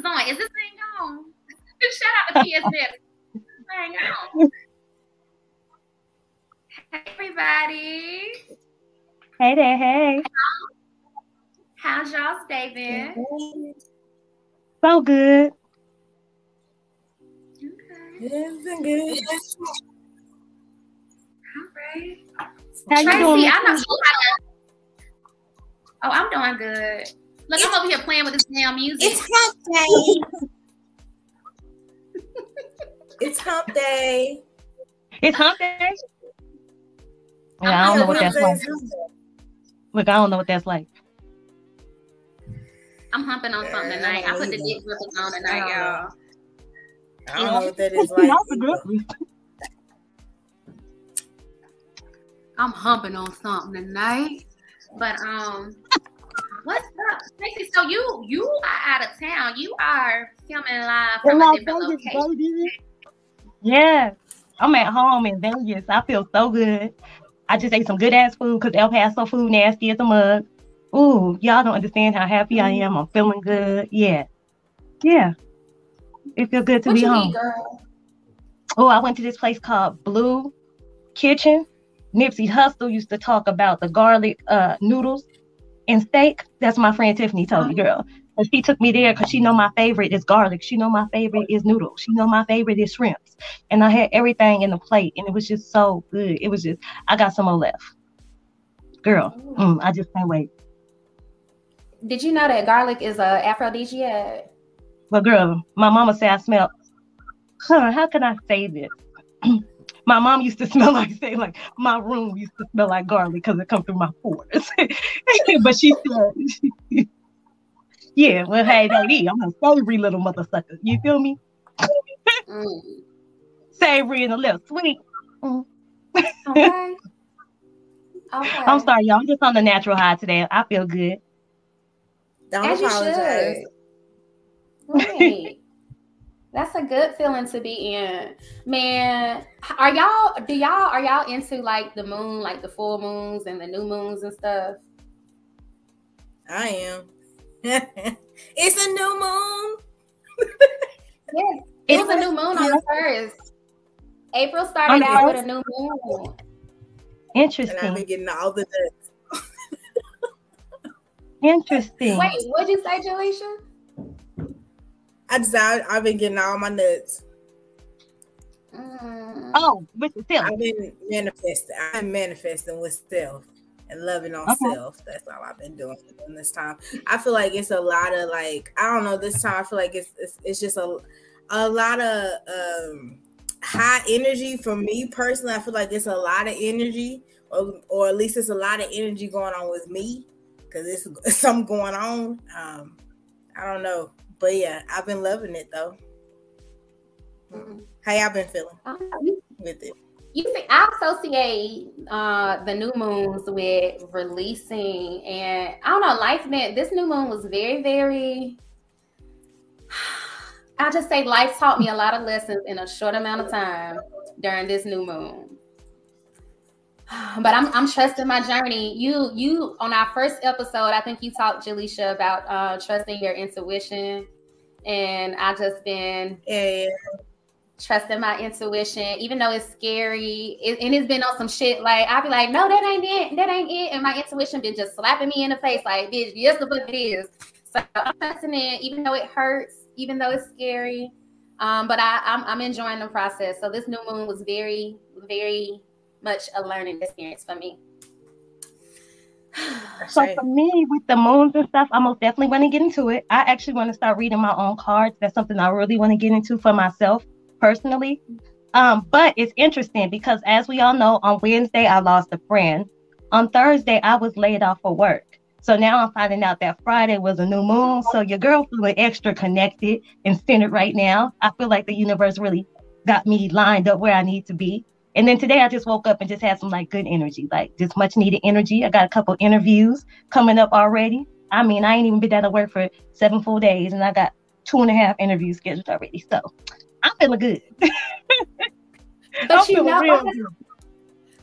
is on. Is this thing on? Shout out to PS Next. Hang on. Hey everybody. Hey there, hey. How's y'all's day been? So good. Okay. It's been good. All right. How you doing? I know you gotta- Oh, I'm doing good. Look, I'm over here playing with this damn music. It's hump day. it's hump day. It's hump day. Yeah, I don't know what that's like. Look, I don't know what that's like. I'm humping on something Yeah, I tonight. I put the dick grippers on tonight, y'all. I don't know what that is like. That's a good one. I'm humping on something tonight. But um, what's up, Tracy? So you you are out of town. You are filming live In from a Las different Vegas, location. baby. Yes, I'm at home in Vegas. I feel so good. I just ate some good ass food because El Paso food nasty as a mug. Ooh, y'all don't understand how happy I am. I'm feeling good. Yeah, yeah. It feels good to What be home. Oh, I went to this place called Blue Kitchen. Nipsey Hussle used to talk about the garlic uh, noodles and steak. That's my friend Tiffany told me, girl. And she took me there because she know my favorite is garlic. She know my favorite is noodles. She know my favorite is shrimps. And I had everything in the plate, and it was just so good. It was just I got some more left. Girl, mm, I just can't wait. Did you know that garlic is a aphrodisiac? Well, girl, my mama said I smell. Huh, how can I say this? my mom used to smell like say like my room used to smell like garlic because it come through my pores. but she said, yeah, well, hey, baby, I'm a savory little mother sucker. You feel me? Mm. Savory and a little sweet. Mm. Okay. Okay. I'm sorry, y'all. I'm just on the natural high today. I feel good. Don't As you should. Right. That's a good feeling to be in. Man, are y'all do y'all are y'all into like the moon, like the full moons and the new moons and stuff? I am. it's a new moon. Yes. It was a new moon on the first. April started oh, out with a new moon. And I've been getting all the nuts. Interesting. Wait, what'd you say, Jelisha? I just I, I've been getting all my nuts. Mm. Oh, with self. I've been manifesting. I've been manifesting with self and loving on Okay. self. That's all I've been doing in this time. I feel like it's a lot of like I don't know. This time I feel like it's it's, it's just a a lot of um high energy for me personally. I feel like it's a lot of energy, or or at least it's a lot of energy going on with me because it's, it's something going on. Um, I don't know, but yeah, I've been loving it though. Mm. How y'all been feeling you- with it? you see, I associate uh, the new moons with releasing, and I don't know, life meant this new moon was very, very. I just say life taught me a lot of lessons in a short amount of time during this new moon. But I'm I'm trusting my journey. You you on our first episode, I think you talked Jelisha about uh, trusting your intuition, and I've just been Yeah, trusting my intuition, even though it's scary. It, and it's been on some shit like I'll be like, no, that ain't it, that ain't it, and my intuition been just slapping me in the face like, bitch, yes, the fuck it is. So I'm trusting it, even though it hurts, even though it's scary. Um, but I, I'm I'm enjoying the process. So this new moon was very, very much a learning experience for me. So for me, with the moons and stuff, I most definitely want to get into it. I actually want to start reading my own cards. That's something I really want to get into for myself personally. Um, but it's interesting because as we all know, on Wednesday I lost a friend. On Thursday I was laid off for work. So now I'm finding out that Friday was a new moon. So your girl feeling extra connected and centered right now. I feel like the universe really got me lined up where I need to be. And then today I just woke up and just had some like good energy, like just much needed energy. I got a couple interviews coming up already. I mean, I ain't even been out of work for seven full days, and I got two and a half interviews scheduled already. So I'm feeling good. But I'm you know, like I, good.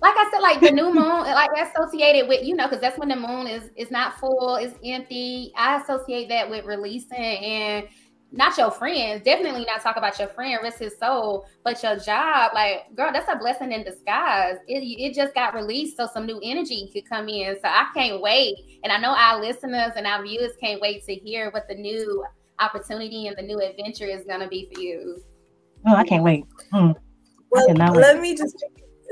like I said, like the new moon, like associated with you know, because that's when the moon is is not full, it's empty. I associate that with releasing and not your friends, definitely not talk about your friend, risk his soul, but your job, like, girl, that's a blessing in disguise. It, it just got released so some new energy could come in. So I can't wait. And I know our listeners and our viewers can't wait to hear what the new opportunity and the new adventure is going to be for you. Oh, I can't wait. Hmm. Well, let me just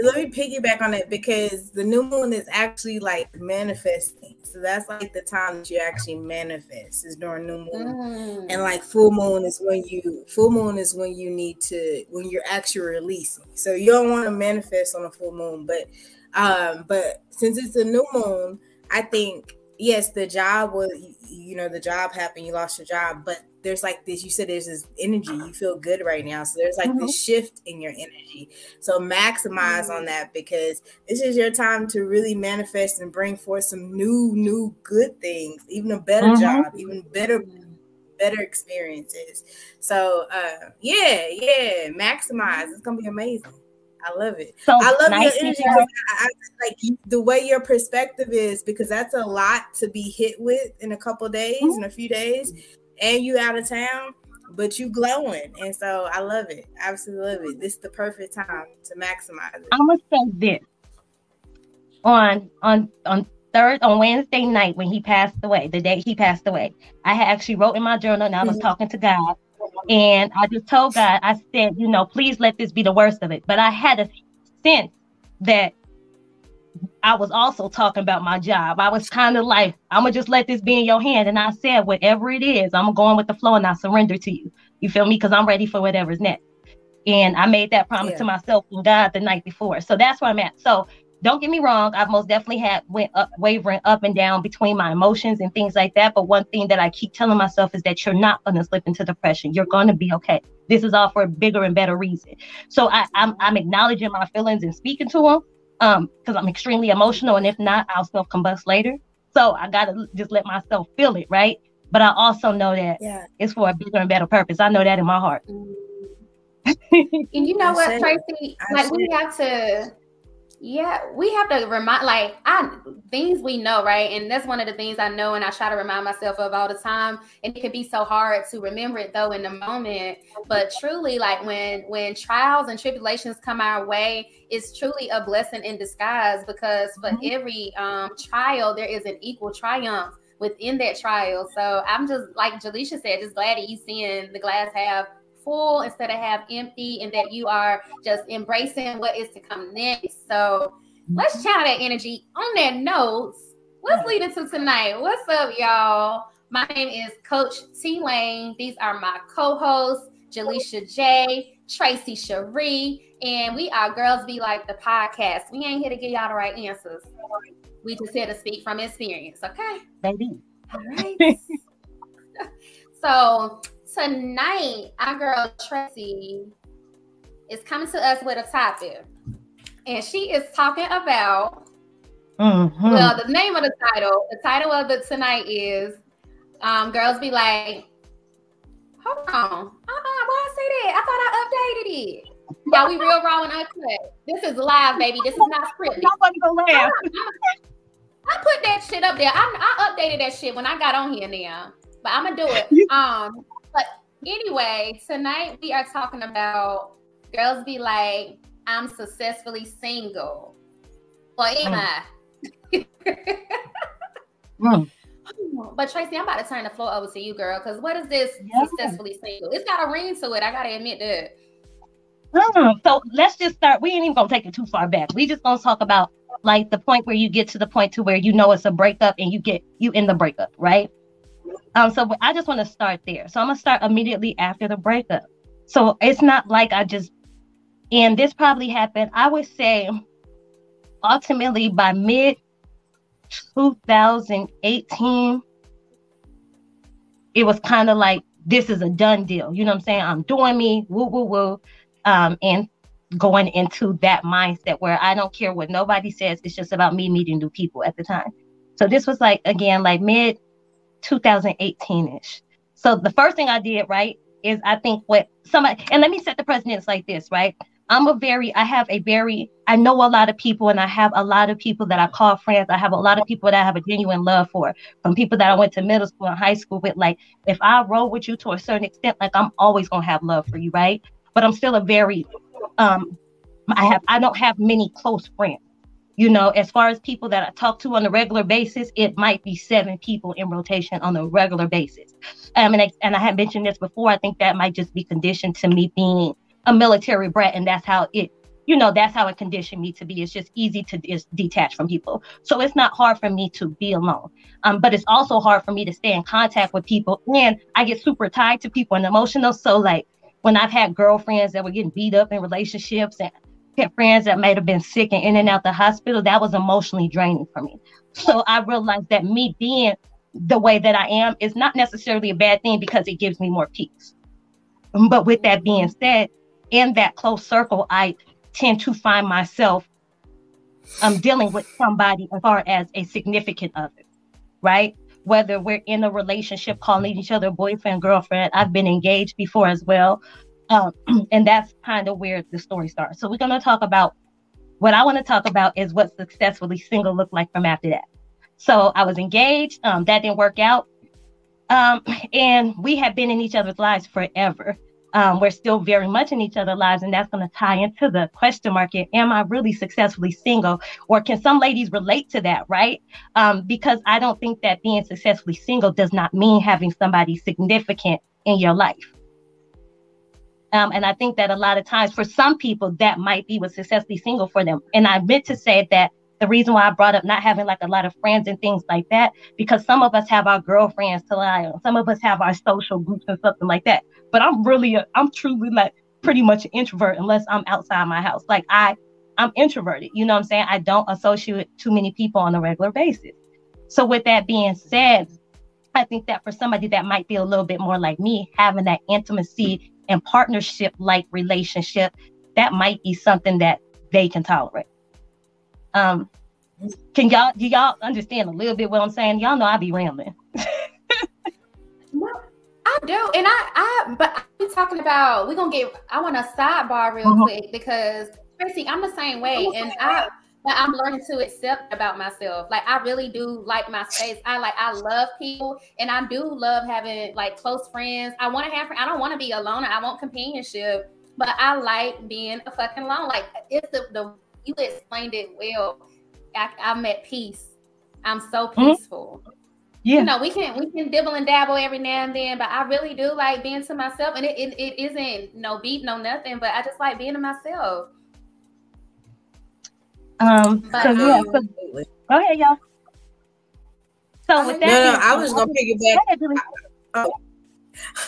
let me piggyback on it because the new moon is actually like manifesting. So that's like the time that you actually manifest is during new moon. Mm. And like full moon is when you full moon is when you need to when you're actually releasing. So you don't want to manifest on a full moon, but um but since it's a new moon, I think yes, the job was you know the job happened, you lost your job, but there's like this you said there's this energy you feel good right now so there's like mm-hmm. this shift in your energy so maximize mm-hmm. on that because this is your time to really manifest and bring forth some new new good things even a better mm-hmm. job even better better experiences so uh yeah yeah maximize it's gonna be amazing I love it. So I love nice your energy. I, I, like the way your perspective is because that's a lot to be hit with in a couple days, mm-hmm. in a few days and you out of town, but you glowing. And so I love it. Absolutely love it. This is the perfect time to maximize it. I'm gonna say this. On on on third on Wednesday night when he passed away, the day he passed away, I had actually wrote in my journal and I was mm-hmm. talking to God. And I just told God, I said, you know, please let this be the worst of it. But I had a sense that I was also talking about my job. I was kind of like, I'm gonna just let this be in your hand. And I said, whatever it is, I'm going with the flow and I surrender to you. You feel me? Because I'm ready for whatever's next. And I made that promise yeah. to myself and God the night before. So that's where I'm at. So don't get me wrong, I've most definitely had went up wavering up and down between my emotions and things like that. But one thing that I keep telling myself is that you're not gonna slip into depression. You're gonna be okay. This is all for a bigger and better reason. So I, I'm I'm acknowledging my feelings and speaking to them um because i'm extremely emotional and if not i'll self combust later. So i gotta just let myself feel it right? But i also know that yeah. it's for a bigger and better purpose. I know that in my heart. Mm. and you know I what tracy? Like we have to yeah, we have to remind like I things we know, right? And that's one of the things I know and I try to remind myself of all the time. And it can be so hard to remember it though in the moment. But truly, like when when trials and tribulations come our way, it's truly a blessing in disguise because for mm-hmm. every um trial there is an equal triumph within that trial. So I'm just like Jelisha said, just glad that you seeing the glass half full instead of have empty and that you are just embracing what is to come next. So let's channel that energy. On that note, let's lead into tonight. What's up, y'all? My name is Coach T Lane. These are my co-hosts, Jelisha J, Tracy Sharee, and we are Girls Be Like the podcast. We ain't here to give y'all the right answers. We just here to speak from experience, okay? Baby. All right. so tonight, our girl Tracy is coming to us with a topic, and she is talking about. Mm-hmm. Well, the name of the title, the title of the tonight is um, "Girls Be Like." Hold on, uh-uh, why I say that? I thought I updated it. Yeah, we real raw and uncut. This is live, baby. This is not scripted. Y'all want to go laugh. I put that shit up there. I, I updated that shit when I got on here now, but I'm gonna do it. Um, but anyway, tonight we are talking about girls be like, I'm successfully single. Or am mm. I? mm. But Tracy, I'm about to turn the floor over to you, girl, because what is this yeah. successfully single? It's got a ring to it. I gotta admit that. Mm, so let's just start. We ain't even gonna take it too far back. We just gonna talk about like the point where you get to the point to where you know it's a breakup and you get you in the breakup, right? Um, so I just want to start there. So I'm gonna start immediately after the breakup. So it's not like I just and this probably happened, I would say ultimately by mid 2018, it was kind of like this is a done deal. You know what I'm saying? I'm doing me, woo woo woo. Um, and going into that mindset where I don't care what nobody says, it's just about me meeting new people at the time. So this was like again like mid 2018-ish. So the first thing I did, right, is I think what somebody and let me set the precedence like this, right? I'm a very, I have a very, I know a lot of people and I have a lot of people that I call friends. I have a lot of people that I have a genuine love for from people that I went to middle school and high school with. Like, if I roll with you to a certain extent, like I'm always going to have love for you, right? But I'm still a very, um, I have, I don't have many close friends. You know, as far as people that I talk to on a regular basis, it might be seven people in rotation on a regular basis. Um, and, I, and I had mentioned this before. I think that might just be conditioned to me being a military brat, and that's how it, you know, that's how it conditioned me to be. It's just easy to just detach from people. So it's not hard for me to be alone. Um, but it's also hard for me to stay in contact with people. And I get super tied to people and emotional. So like when I've had girlfriends that were getting beat up in relationships and friends that might have been sick and in and out the hospital, that was emotionally draining for me. So I realized that me being the way that I am is not necessarily a bad thing because it gives me more peace. But with that being said, in that close circle, I tend to find myself um, dealing with somebody as far as a significant other, right? Whether we're in a relationship, calling each other boyfriend, girlfriend. I've been engaged before as well. Um, and that's kind of where the story starts. So we're going to talk about what I want to talk about is what successfully single looked like from after that. So I was engaged. Um, that didn't work out. Um, and we had been in each other's lives forever um, we're still very much in each other's lives. And that's going to tie into the question mark am I really successfully single? Or can some ladies relate to that, right? Um, because I don't think that being successfully single does not mean having somebody significant in your life. Um, and I think that a lot of times for some people, that might be what successfully single for them. And I meant to say that the reason why I brought up not having like a lot of friends and things like that, because some of us have our girlfriends to lie on, some of us have our social groups and something like that but I'm really, I'm truly like pretty much an introvert unless I'm outside my house. Like I, I'm introverted. You know what I'm saying? I don't associate too many people on a regular basis. So with that being said, I think that for somebody that might be a little bit more like me, having that intimacy and partnership like relationship, that might be something that they can tolerate. Um, can y'all do y'all understand a little bit what I'm saying? Y'all know I be rambling. No, I do, and I, I, but I'm talking about. We're gonna get. I want a sidebar real uh-huh. quick because Tracy, I'm the same way, and I, but I'm learning to accept about myself. Like I really do like my space. I like. I love people, and I do love having like close friends. I want to have. I don't want to be alone. I want companionship, but I like being a fucking alone. Like it's the the you explained it well. I, I'm at peace. I'm so mm-hmm. peaceful. Mm-hmm yeah. you know, we can we can dibble and dabble every now and then, but I really do like being to myself. And it, it, it isn't no beat, no nothing, but I just like being to myself. Um, but, so yeah, um, so, go ahead, y'all. So with that, no, no, I was gonna piggyback. I, oh.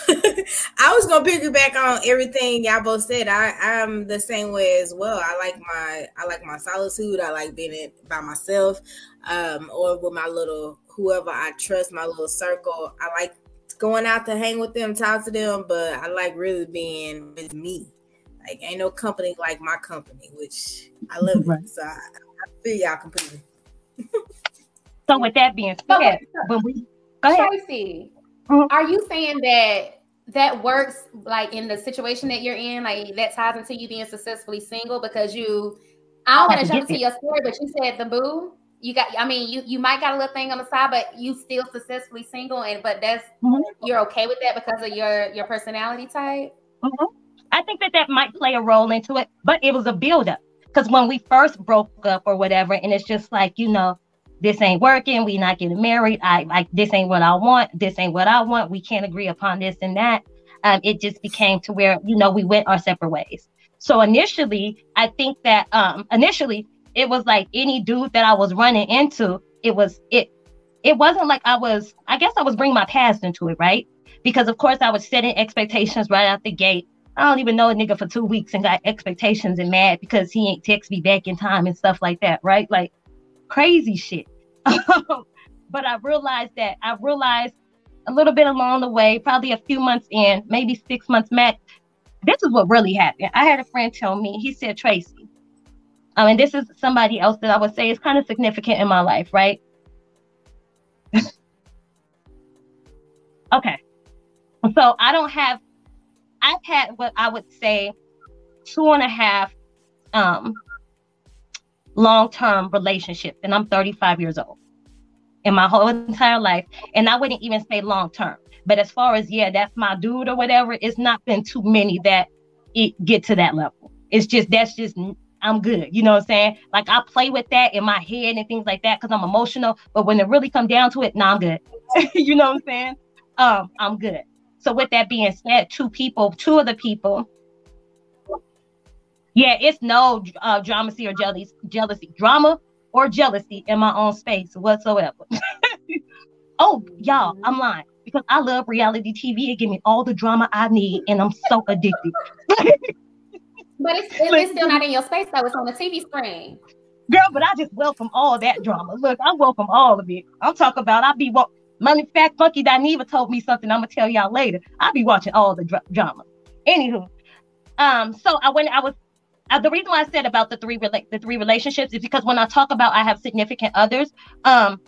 I was gonna piggyback on everything y'all both said. I I'm the same way as well. I like my I like my solitude. I like being by myself, um, or with my little whoever I trust, my little circle. I like going out to hang with them, talk to them, but I like really being with me. Like ain't no company like my company, which I love right. it. So I, I feel y'all completely. so with that being said, when we go ahead. Tracy, mm-hmm. are you saying that that works like in the situation that you're in, like that ties into you being successfully single because you I don't want to jump into your story, but you said the boo you got i mean you you might got a little thing on the side but you still successfully single and but that's mm-hmm. you're okay with that because of your your personality type mm-hmm. I think that that might play a role into it but it was a build-up because when we first broke up or whatever and it's just like you know this ain't working we not getting married i like this ain't what i want this ain't what i want we can't agree upon this and that um, it just became to where you know we went our separate ways so initially i think that um initially it was like any dude that I was running into, it was it it wasn't like I was I guess I was bringing my past into it, right? Because of course I was setting expectations right out the gate. I don't even know a nigga for two weeks and got expectations and mad because he ain't text me back in time and stuff like that, right? Like crazy shit. but I realized that I realized a little bit along the way, probably a few months in, maybe six months max. This is what really happened. I had a friend tell me, he said, Tracy, um, and this is somebody else that I would say is kind of significant in my life, right? okay. So I don't have, I've had what I would say two and a half um, long-term relationships, and I'm 35 years old in my whole entire life. And I wouldn't even say long-term. But as far as yeah, that's my dude or whatever, it's not been too many that it get to that level. It's just that's just I'm good. You know what I'm saying? Like I play with that in my head and things like that because I'm emotional. But when it really come down to it, nah, I'm good. you know what I'm saying? Um, I'm good. So with that being said, two people, two of the people, yeah, it's no uh, dramacy or jealousy, jealousy, drama or jealousy in my own space whatsoever. oh, y'all, I'm lying because I love reality TV. It gives me all the drama I need, and I'm so addicted. but it's, it's still not in your space though. It's on the TV screen. Girl, but I just welcome all that drama. Look, I welcome all of it. I'm talking about I be Money Fact Funky Dineva told me something I'm gonna tell y'all later. I'll be watching all the dr- drama. Anywho, um, so I went. I was uh, the reason why I said about the three rela- the three relationships is because when I talk about I have significant others, um,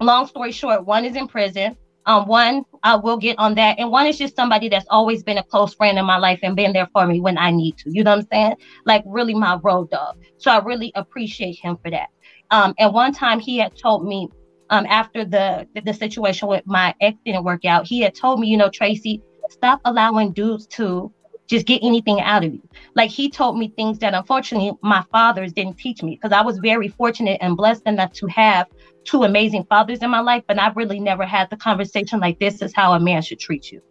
long story short, one is in prison. Um, one I will get on that, and one is just somebody that's always been a close friend in my life and been there for me when I need to. You know what I'm saying? Like really my road dog. So I really appreciate him for that. Um, and one time he had told me, um, after the the situation with my ex didn't work out, he had told me, you know, Tracy, stop allowing dudes to just get anything out of you. Like he told me things that unfortunately my fathers didn't teach me because I was very fortunate and blessed enough to have two amazing fathers in my life, but I really never had the conversation like this is how a man should treat you.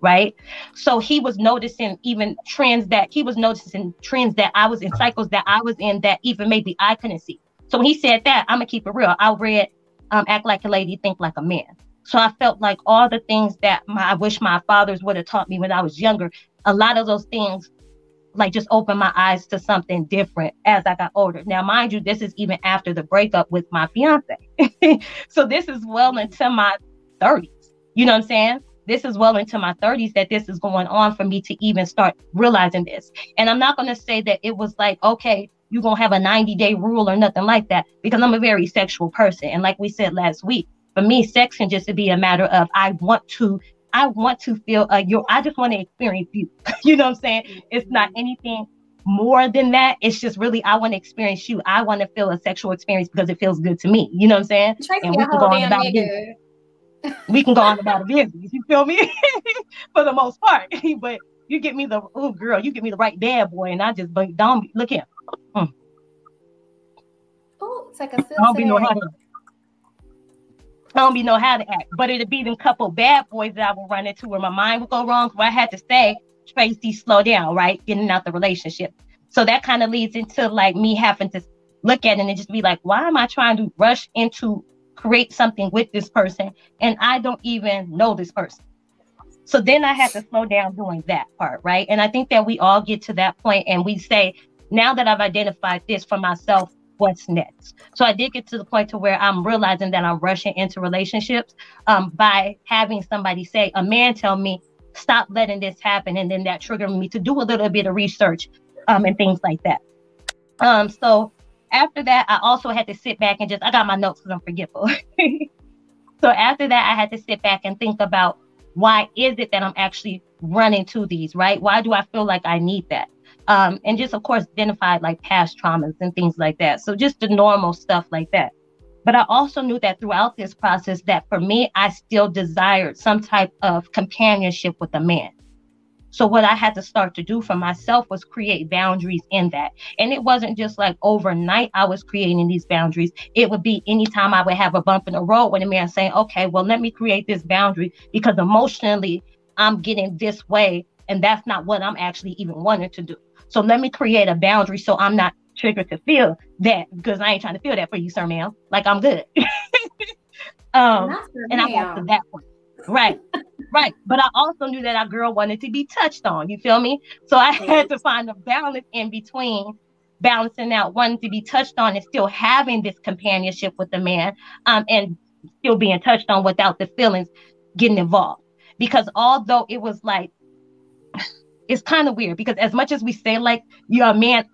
Right. So he was noticing even trends that he was noticing trends that I was in cycles that I was in that even maybe I couldn't see. So when he said that, I'm gonna keep it real. I read um, Act Like a Lady, Think Like a Man. So I felt like all the things that my, I wish my fathers would have taught me when I was younger, a lot of those things like just opened my eyes to something different as I got older. Now, mind you, this is even after the breakup with my fiance. so this is well into my 30s. You know what I'm saying? This is well into my 30s that this is going on for me to even start realizing this. And I'm not going to say that it was like, okay, you're going to have a 90 day rule or nothing like that because I'm a very sexual person. And like we said last week, for me, sex can just be a matter of I want to I want to feel uh, your, I just want to experience you. you know what I'm saying? It's not anything more than that. It's just really, I want to experience you. I want to feel a sexual experience because it feels good to me. You know what I'm saying? And we can go on about it. we can go on about business. You feel me? For the most part. but you get me the, oh girl, you get me the right bad boy. And I just, don't look here. Mm. Oh, it's like a I don't be no I don't be know how to act, but it'd be them couple bad boys that I would run into where my mind would go wrong. So I had to say, Tracy, slow down, right? Getting out the relationship. So that kind of leads into like me having to look at it and just be like, why am I trying to rush into create something with this person and I don't even know this person? So then I had to slow down doing that part, right? And I think that we all get to that point and we say, now that I've identified this for myself, what's next. So I did get to the point to where I'm realizing that I'm rushing into relationships um, by having somebody say, a man tell me, stop letting this happen. And then that triggered me to do a little bit of research um, and things like that. Um, so after that, I also had to sit back and just, I got my notes because I'm forgetful. so after that, I had to sit back and think about why is it that I'm actually running to these, right? Why do I feel like I need that? um, and just of course identify like past traumas and things like that. So just the normal stuff like that. But I also knew that throughout this process that for me, I still desired some type of companionship with a man. So what I had to start to do for myself was create boundaries in that. And it wasn't just like overnight I was creating these boundaries. It would be anytime I would have a bump in the road with a man saying, okay, well, let me create this boundary because emotionally I'm getting this way. And that's not what I'm actually even wanting to do. So let me create a boundary so I'm not triggered to feel that because I ain't trying to feel that for you, sir, ma'am. Like I'm good. um, and I got to that point. Right, right. But I also knew that our girl wanted to be touched on. You feel me? So I had to find a balance in between balancing out wanting to be touched on and still having this companionship with the man, um, and still being touched on without the feelings getting involved. Because although it was like it's kind of weird because as much as we say like you're a man,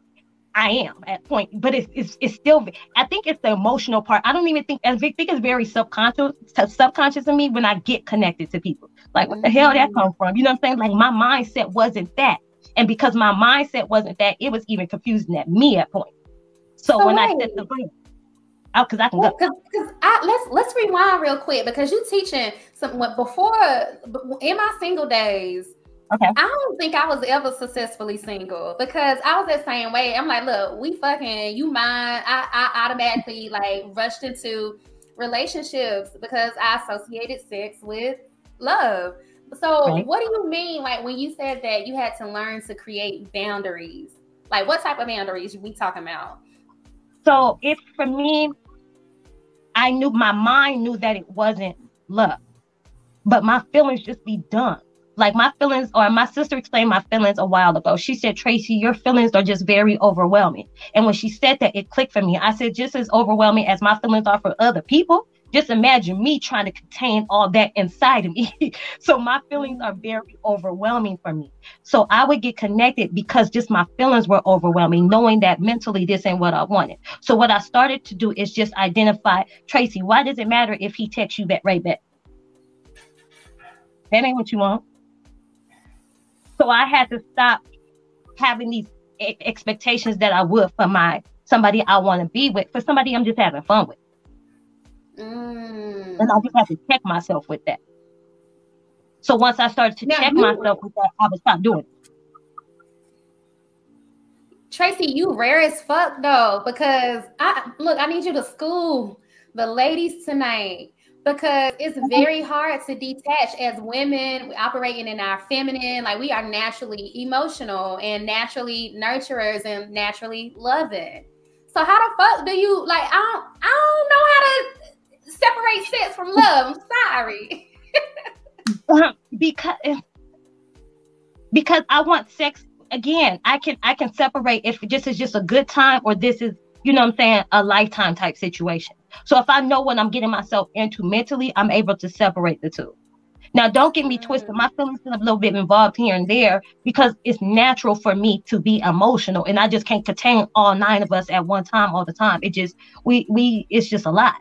I am at point, but it's, it's it's still. I think it's the emotional part. I don't even think. I think it's very subconscious, subconscious of me when I get connected to people. Like, what the hell that mm-hmm. come from? You know what I'm saying? Like my mindset wasn't that. And because my mindset wasn't that, it was even confusing at me at point. So, so when wait. I set the out oh, because I can well, go. Because let's let's rewind real quick because you teaching some before in my single days. Okay. I don't think I was ever successfully single because I was that same way. I'm like, look, we fucking you mind. I, I automatically like rushed into relationships because I associated sex with love. So right. what do you mean like when you said that you had to learn to create boundaries? Like what type of boundaries we talking about? So if for me, I knew my mind knew that it wasn't love, but my feelings just be done. Like my feelings, or my sister explained my feelings a while ago. She said, Tracy, your feelings are just very overwhelming. And when she said that, it clicked for me. I said, just as overwhelming as my feelings are for other people, just imagine me trying to contain all that inside of me. so my feelings are very overwhelming for me. So I would get connected because just my feelings were overwhelming, knowing that mentally this ain't what I wanted. So what I started to do is just identify Tracy, why does it matter if he texts you back right back? That ain't what you want. So I had to stop having these expectations that I would for my somebody I want to be with, for somebody I'm just having fun with. Mm. And I just have to check myself with that. So once I started to now, check myself with that, I would stop doing it. Tracy, you rare as fuck though, because I look, I need you to school the ladies tonight because it's very hard to detach as women operating in our feminine like we are naturally emotional and naturally nurturers and naturally loving so how the fuck do you like i don't i don't know how to separate sex from love. I'm sorry. because because I want sex again. I can I can separate if this is just a good time or this is you know what I'm saying a lifetime type situation. So if I know what I'm getting myself into mentally, I'm able to separate the two. Now, don't get me twisted. My feelings are a little bit involved here and there because it's natural for me to be emotional, and I just can't contain all nine of us at one time all the time. It just we we it's just a lot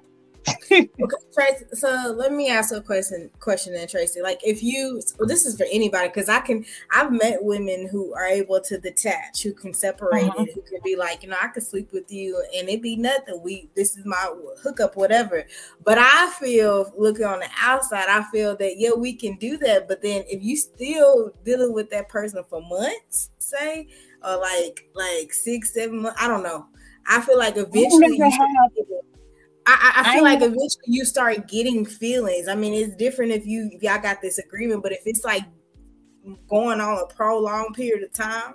okay, Tracy. So let me ask a question. Question then, Tracy. Like, if you, well, this is for anybody, because I can. I've met women who are able to detach, who can separate uh-huh. it, who can be like, you know, I can sleep with you, and it be nothing. We, this is my hookup, whatever. But I feel, looking on the outside, I feel that yeah, we can do that. But then, if you still dealing with that person for months, say, or like like six, seven months, I don't know. I feel like eventually you I, I feel I like eventually you start getting feelings. I mean, it's different if you if y'all got this agreement, but if it's like going on a prolonged period of time,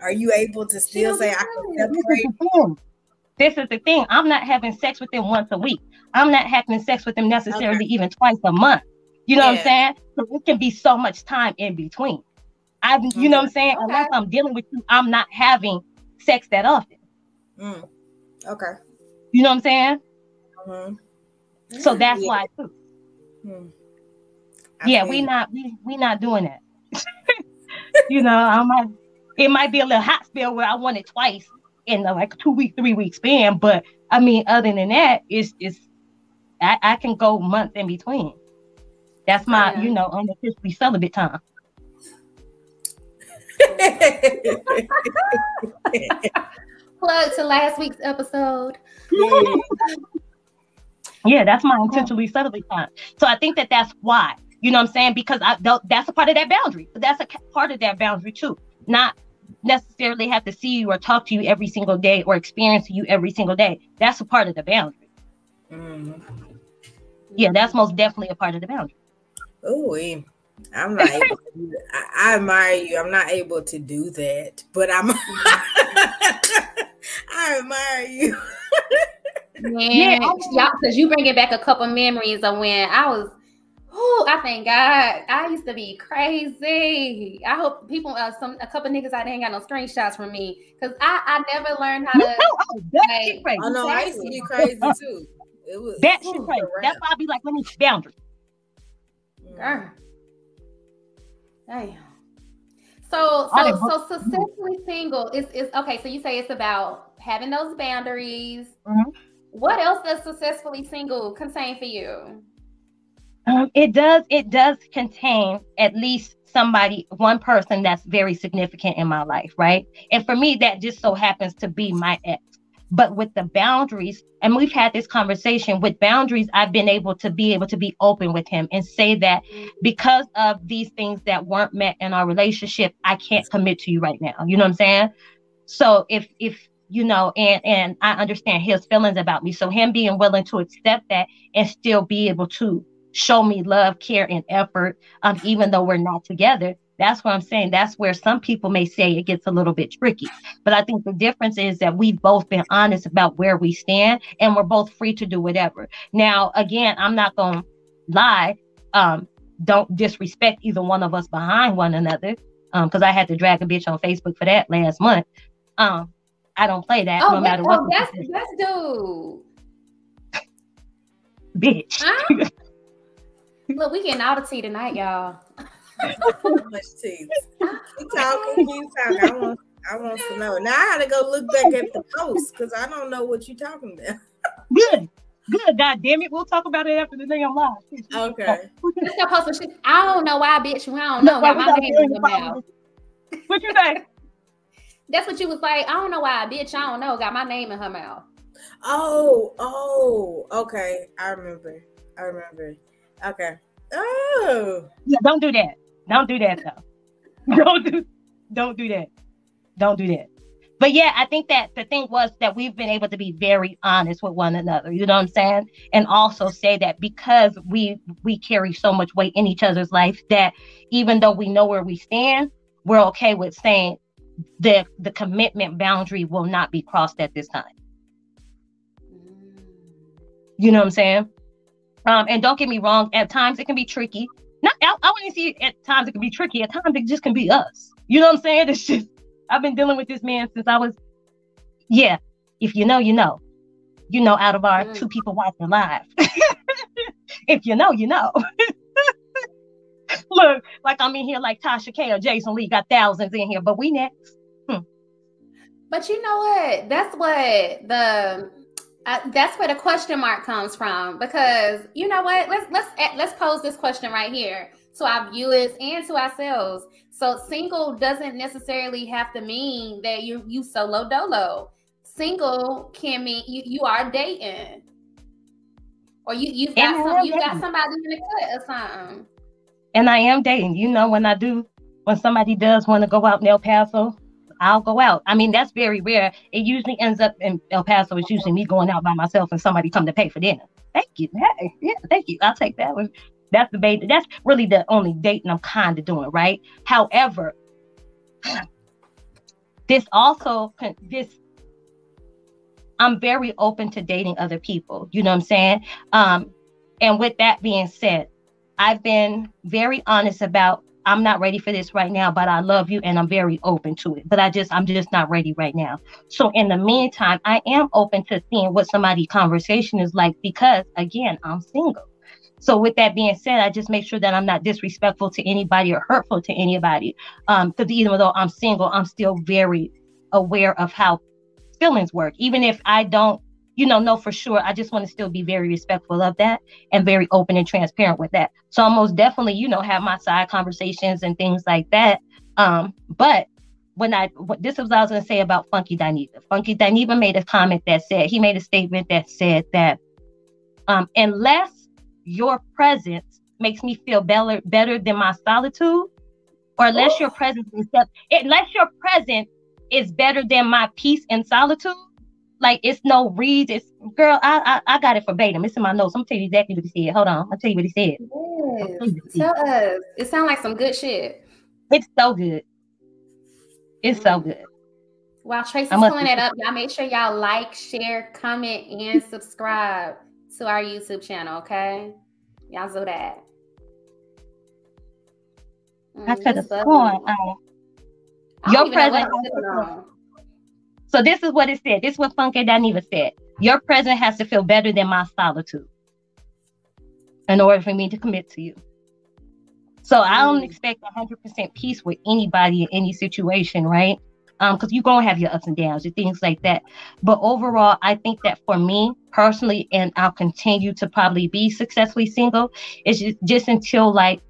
are you able to still say I can separate? This is the thing. I'm not having sex with them once a week. I'm not having sex with them necessarily okay. even twice a month. You know yeah. what I'm saying? So it can be so much time in between. I, you mm-hmm. know what I'm saying? Okay. Unless I'm dealing with you, I'm not having sex that often. Mm. Okay. You know what I'm saying? Mm-hmm. So that's yeah. why too. Hmm. Yeah, we not we we not doing that. you know, I might it might be a little hot spell where I want it twice in the like two week, three week span. But I mean, other than that, it's it's I, I can go months in between. That's my, yeah. you know, unofficially celibate time. Plug to last week's episode. yeah, that's my intentionally subtly time. So I think that that's why. You know what I'm saying? Because I that's a part of that boundary. But that's a part of that boundary too. Not necessarily have to see you or talk to you every single day or experience you every single day. That's a part of the boundary. Mm. Yeah, that's most definitely a part of the boundary. Oh, I'm not able to I, I, admire you. I'm not able to do that, but I'm I admire you. Man, yeah, y'all, because you bringing back a couple memories of when I was. Oh, I thank God. I used to be crazy. I hope people, uh, some a couple niggas I didn't got no screenshots from me because I, I never learned how to. like, crazy. Oh no, I used to be crazy too. It was that shit crazy. That's why I be like, let me boundaries. Girl. Damn. So so so successfully single is is okay. So you say it's about having those boundaries. Mm-hmm. What else does successfully single contain for you? Um, it does. It does contain at least somebody, one person that's very significant in my life, right? And for me, that just so happens to be my ex. But with the boundaries, and we've had this conversation with boundaries, I've been able to be able to be open with him and say that because of these things that weren't met in our relationship, I can't commit to you right now. You know what I'm saying? So if if you know, and and I understand his feelings about me. So him being willing to accept that and still be able to show me love, care, and effort, um, even though we're not together. That's what I'm saying. That's where some people may say it gets a little bit tricky. But I think the difference is that we've both been honest about where we stand and we're both free to do whatever. Now, again, I'm not going to lie. Um, don't disrespect either one of us behind one another. Um, because I had to drag a bitch on Facebook for that last month. Um, I don't play that oh, no matter what. Oh, that's that's dude. Bitch. Huh? Look, we getting all the tea tonight, y'all. Much tea. Keep talking, keep talking. I want, I want to know. Now I gotta go look back at the post because I don't know what you're talking about. Good. Good. God damn it. We'll talk about it after the day I'm live. Okay. I don't know why, bitch. I don't know why my name your mouth. What you say? That's what you was like. I don't know why, bitch. I don't know. Got my name in her mouth. Oh, oh, okay. I remember. I remember. Okay. Oh. Yeah, don't do that. Don't do that though. don't do don't do that. Don't do that. But yeah, I think that the thing was that we've been able to be very honest with one another. You know what I'm saying? And also say that because we we carry so much weight in each other's life that even though we know where we stand, we're okay with saying the the commitment boundary will not be crossed at this time. You know what I'm saying? Um, and don't get me wrong, at times it can be tricky. I, wouldn't see at times it can be tricky. At times it just can be us. You know what I'm saying? It's just I've been dealing with this man since I was yeah. If you know, you know. You know, out of our mm. two people watching live. if you know, you know. Look, like I'm in here like Tasha K or Jason Lee got thousands in here, but we next. Hmm. But you know what? That's what the uh, that's where the question mark comes from because you know what let's let's let's pose this question right here to our viewers and to ourselves so single doesn't necessarily have to mean that you you solo dolo single can mean you you are dating or you you've got some you got somebody in the cut or something and i am dating you know when i do when somebody does want to go out in el paso I'll go out. I mean, that's very rare. It usually ends up in El Paso. It's usually me going out by myself and somebody come to pay for dinner. Thank you. Hey, yeah, thank you. I'll take that one. That's the baby. That's really the only dating I'm kind of doing, right? However, this also this I'm very open to dating other people. You know what I'm saying? Um, and with that being said, I've been very honest about I'm not ready for this right now, but I love you and I'm very open to it. But I just, I'm just not ready right now. So in the meantime, I am open to seeing what somebody conversation is like because again, I'm single. So with that being said, I just make sure that I'm not disrespectful to anybody or hurtful to anybody. Um, because even though I'm single, I'm still very aware of how feelings work. Even if I don't you know, know for sure. I just want to still be very respectful of that and very open and transparent with that. So I most definitely, you know, have my side conversations and things like that. Um, but when I what this was I was gonna say about Funky Dineva. Funky Dineva made a comment that said he made a statement that said that um, unless your presence makes me feel better better than my solitude, or unless oh. your presence is unless your presence is better than my peace and solitude, like it's no reads. It's girl, I, I I got it verbatim. It's in my notes. I'm gonna tell you exactly what he said. Hold on, I'll tell you what he said. Yes. Tell us. It sounds like some good shit. It's so good. It's so mm. good. While Tracy's pulling it up, y'all make sure y'all like, share, comment, and subscribe to our YouTube channel. Okay, y'all do that. I could have sworn. Your presence. So this is what it said. This is what Funky Dineva said. Your presence has to feel better than my solitude in order for me to commit to you. So I don't mm. expect 100% peace with anybody in any situation, right? Because um, you're gonna have your ups and downs and things like that. But overall, I think that for me personally, and I'll continue to probably be successfully single, is just, just until like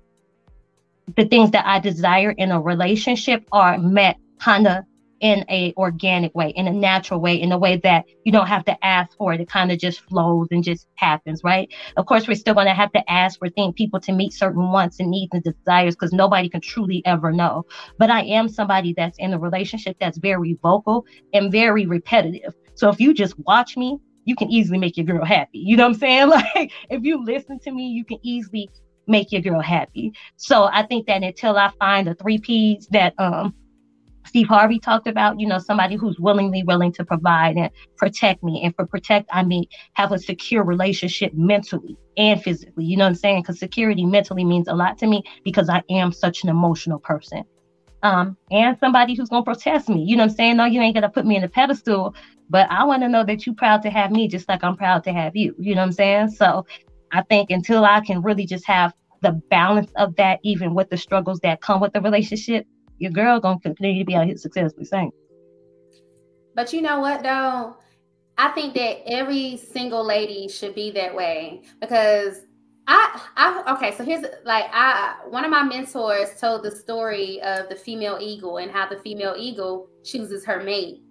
the things that I desire in a relationship are met kind of in a organic way, in a natural way, in a way that you don't have to ask for it. It kind of just flows and just happens, right? Of course, we're still going to have to ask for things, people to meet certain wants and needs and desires because nobody can truly ever know. But I am somebody that's in a relationship that's very vocal and very repetitive. So if you just watch me, you can easily make your girl happy. You know what I'm saying? Like if you listen to me, you can easily make your girl happy. So I think that until I find the three P's that um Steve Harvey talked about, you know, somebody who's willingly willing to provide and protect me. And for protect, I mean have a secure relationship mentally and physically. You know what I'm saying? Because security mentally means a lot to me because I am such an emotional person. Um, and somebody who's gonna protest me. You know what I'm saying? No, you ain't gonna put me in a pedestal, but I want to know that you're proud to have me just like I'm proud to have you. You know what I'm saying? So I think until I can really just have the balance of that, even with the struggles that come with the relationship, your girl gonna continue to be out here successfully singing. But you know what though? I think that every single lady should be that way because I I okay, so here's like I one of my mentors told the story of the female eagle and how the female eagle chooses her mate.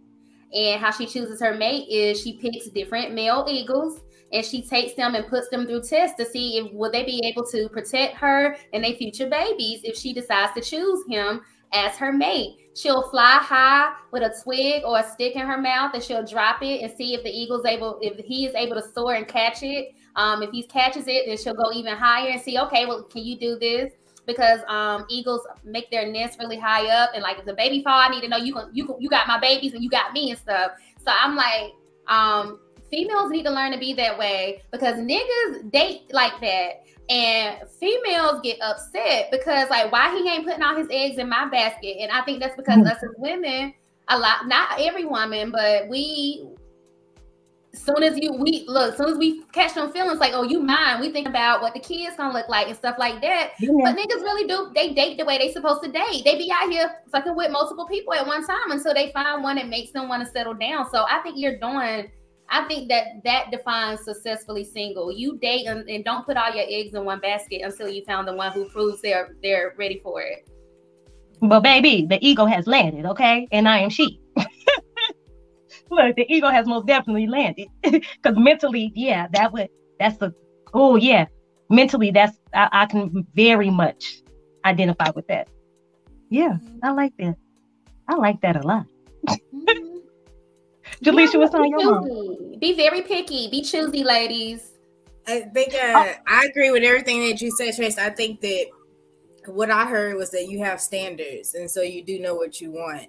And how she chooses her mate is she picks different male eagles and she takes them and puts them through tests to see if will they be able to protect her and their future babies if she decides to choose him as her mate. She'll fly high with a twig or a stick in her mouth and she'll drop it and see if the eagle's able, if he is able to soar and catch it. Um, if he catches it, then she'll go even higher and see, okay, well, can you do this? Because um, eagles make their nests really high up, and like if the baby fall, I need to know you can, you can, you got my babies and you got me and stuff. So I'm like, um, females need to learn to be that way because niggas date like that. And females get upset because like why he ain't putting all his eggs in my basket. And I think that's because mm-hmm. us as women, a lot not every woman, but we soon as you we look, soon as we catch them feelings like, oh, you mine, we think about what the kids gonna look like and stuff like that. Yeah. But niggas really do they date the way they supposed to date. They be out here fucking with multiple people at one time until they find one that makes them want to settle down. So I think you're doing I think that that defines successfully single. You date and, and, don't put all your eggs in one basket until you found the one who proves they're they're ready for it. But baby, the ego has landed, okay, and I am she. Look, the ego has most definitely landed because mentally, yeah, that would that's the oh yeah, mentally that's I, I can very much identify with that. Yeah. I like that. I like that a lot. Jelisha, what's on your mind? Be very picky. Be choosy, ladies. I think uh, oh. I agree with everything that you said, Trace. I think that what I heard was that you have standards, and so you do know what you want,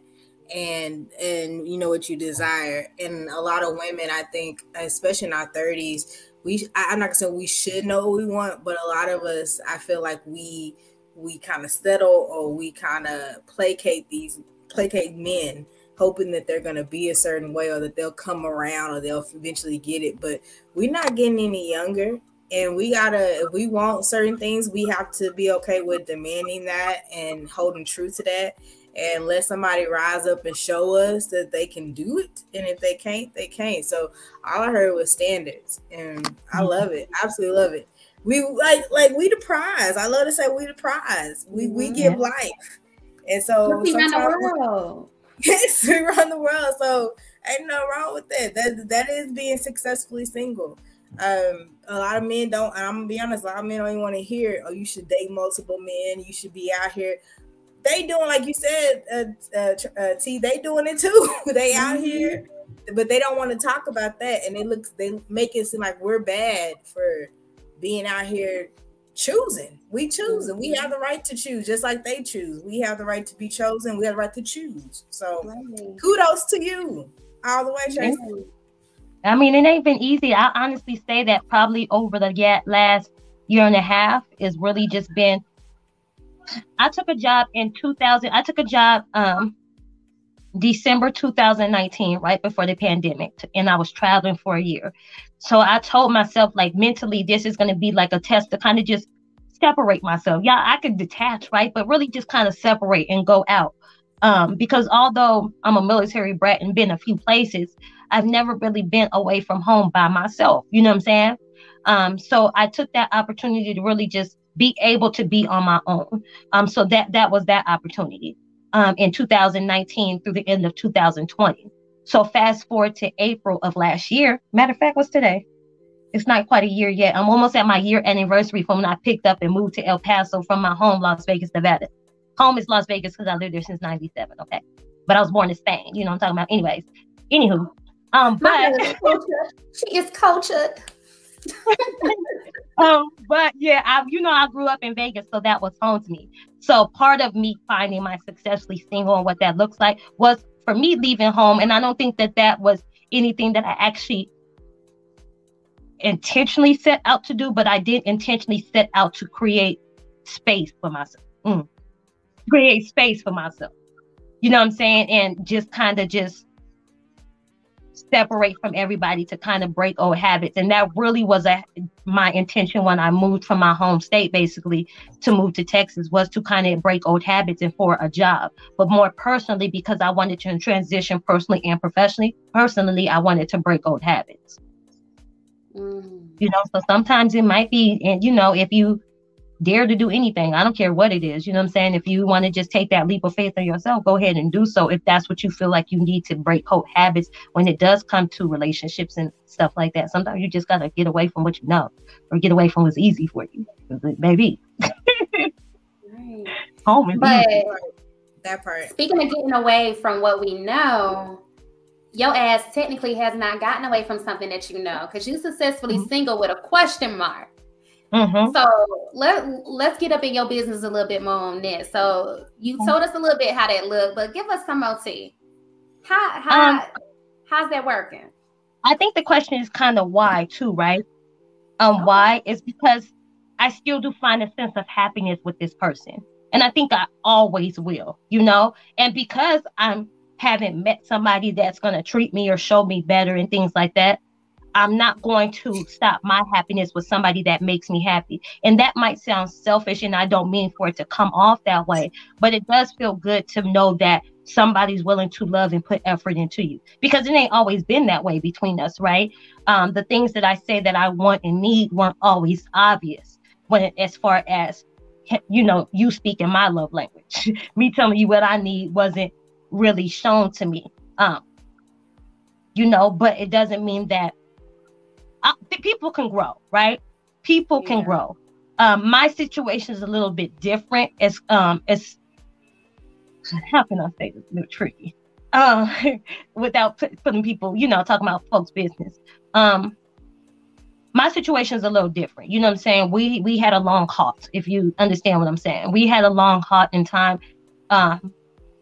and and you know what you desire. And a lot of women, I think, especially in our thirties, we I'm not gonna say we should know what we want, but a lot of us, I feel like we we kind of settle or we kind of placate these placate men hoping that they're going to be a certain way or that they'll come around or they'll eventually get it. But we're not getting any younger. And we gotta, if we want certain things, we have to be okay with demanding that and holding true to that and let somebody rise up and show us that they can do it. And if they can't, they can't. So all I heard was standards, and I mm-hmm. love it. Absolutely love it. We like like we the prize. I love to say we the prize. We we mm-hmm. give life, and so sometimes, Yes, we run the world. So ain't no wrong with that. That that is being successfully single. Um, a lot of men don't. I'm gonna be honest. A lot of men don't even want to hear. Oh, you should date multiple men. You should be out here. They doing like you said, uh, uh, uh, T. They doing it too. they out mm-hmm. here, but they don't want to talk about that. And it looks they make it seem like we're bad for being out here choosing. We choosing. we have the right to choose, just like they choose. We have the right to be chosen. We have the right to choose. So, kudos to you all the way, Tracy. I mean, it ain't been easy. I honestly say that probably over the last year and a half is really just been. I took a job in 2000. I took a job um December 2019, right before the pandemic, and I was traveling for a year. So I told myself, like mentally, this is going to be like a test to kind of just separate myself. Yeah, I could detach, right? But really just kind of separate and go out. Um, because although I'm a military brat and been a few places, I've never really been away from home by myself. You know what I'm saying? Um, so I took that opportunity to really just be able to be on my own. Um, so that that was that opportunity um, in 2019 through the end of 2020. So fast forward to April of last year. Matter of fact, what's today? It's not quite a year yet. I'm almost at my year anniversary from when I picked up and moved to El Paso from my home, Las Vegas, Nevada. Home is Las Vegas because I lived there since 97. Okay. But I was born in Spain. You know what I'm talking about? Anyways. Anywho. Um, but she is cultured. um, but yeah, I you know I grew up in Vegas, so that was home to me. So part of me finding my successfully single and what that looks like was for me leaving home, and I don't think that that was anything that I actually intentionally set out to do, but I did intentionally set out to create space for myself. Mm. Create space for myself. You know what I'm saying? And just kind of just separate from everybody to kind of break old habits. And that really was a my intention when i moved from my home state basically to move to texas was to kind of break old habits and for a job. But more personally because i wanted to transition personally and professionally personally i wanted to break old habits. Mm. you know so sometimes it might be and you know if you dare to do anything. I don't care what it is. You know what I'm saying? If you want to just take that leap of faith in yourself, go ahead and do so. If that's what you feel like you need to break old habits when it does come to relationships and stuff like that. Sometimes you just gotta get away from what you know or get away from what's easy for you. Maybe. right. Home is but easy. that part. Speaking of getting away from what we know, your ass technically has not gotten away from something that you know because you successfully mm-hmm. single with a question mark. Mm-hmm. So let let's get up in your business a little bit more on this. So you mm-hmm. told us a little bit how that looked, but give us some more tea. How how um, how's that working? I think the question is kind of why too, right? Um, okay. why is because I still do find a sense of happiness with this person, and I think I always will, you know. And because I'm haven't met somebody that's gonna treat me or show me better and things like that, I'm not going to stop my happiness with somebody that makes me happy. And that might sound selfish, and I don't mean for it to come off that way, but it does feel good to know that somebody's willing to love and put effort into you because it ain't always been that way between us, right? Um, the things that I say that I want and need weren't always obvious when, as far as you know, you speaking my love language. me telling you what I need wasn't really shown to me. Um, you know, but it doesn't mean that uh, people can grow, right? People yeah. can grow. Um, my situation is a little bit different. It's um, it's how can I say this? A little tricky. Uh, without put, putting people, you know, talking about folks' business. Um, my situation is a little different. You know what I'm saying? We we had a long halt, if you understand what I'm saying. We had a long halt in time. Um,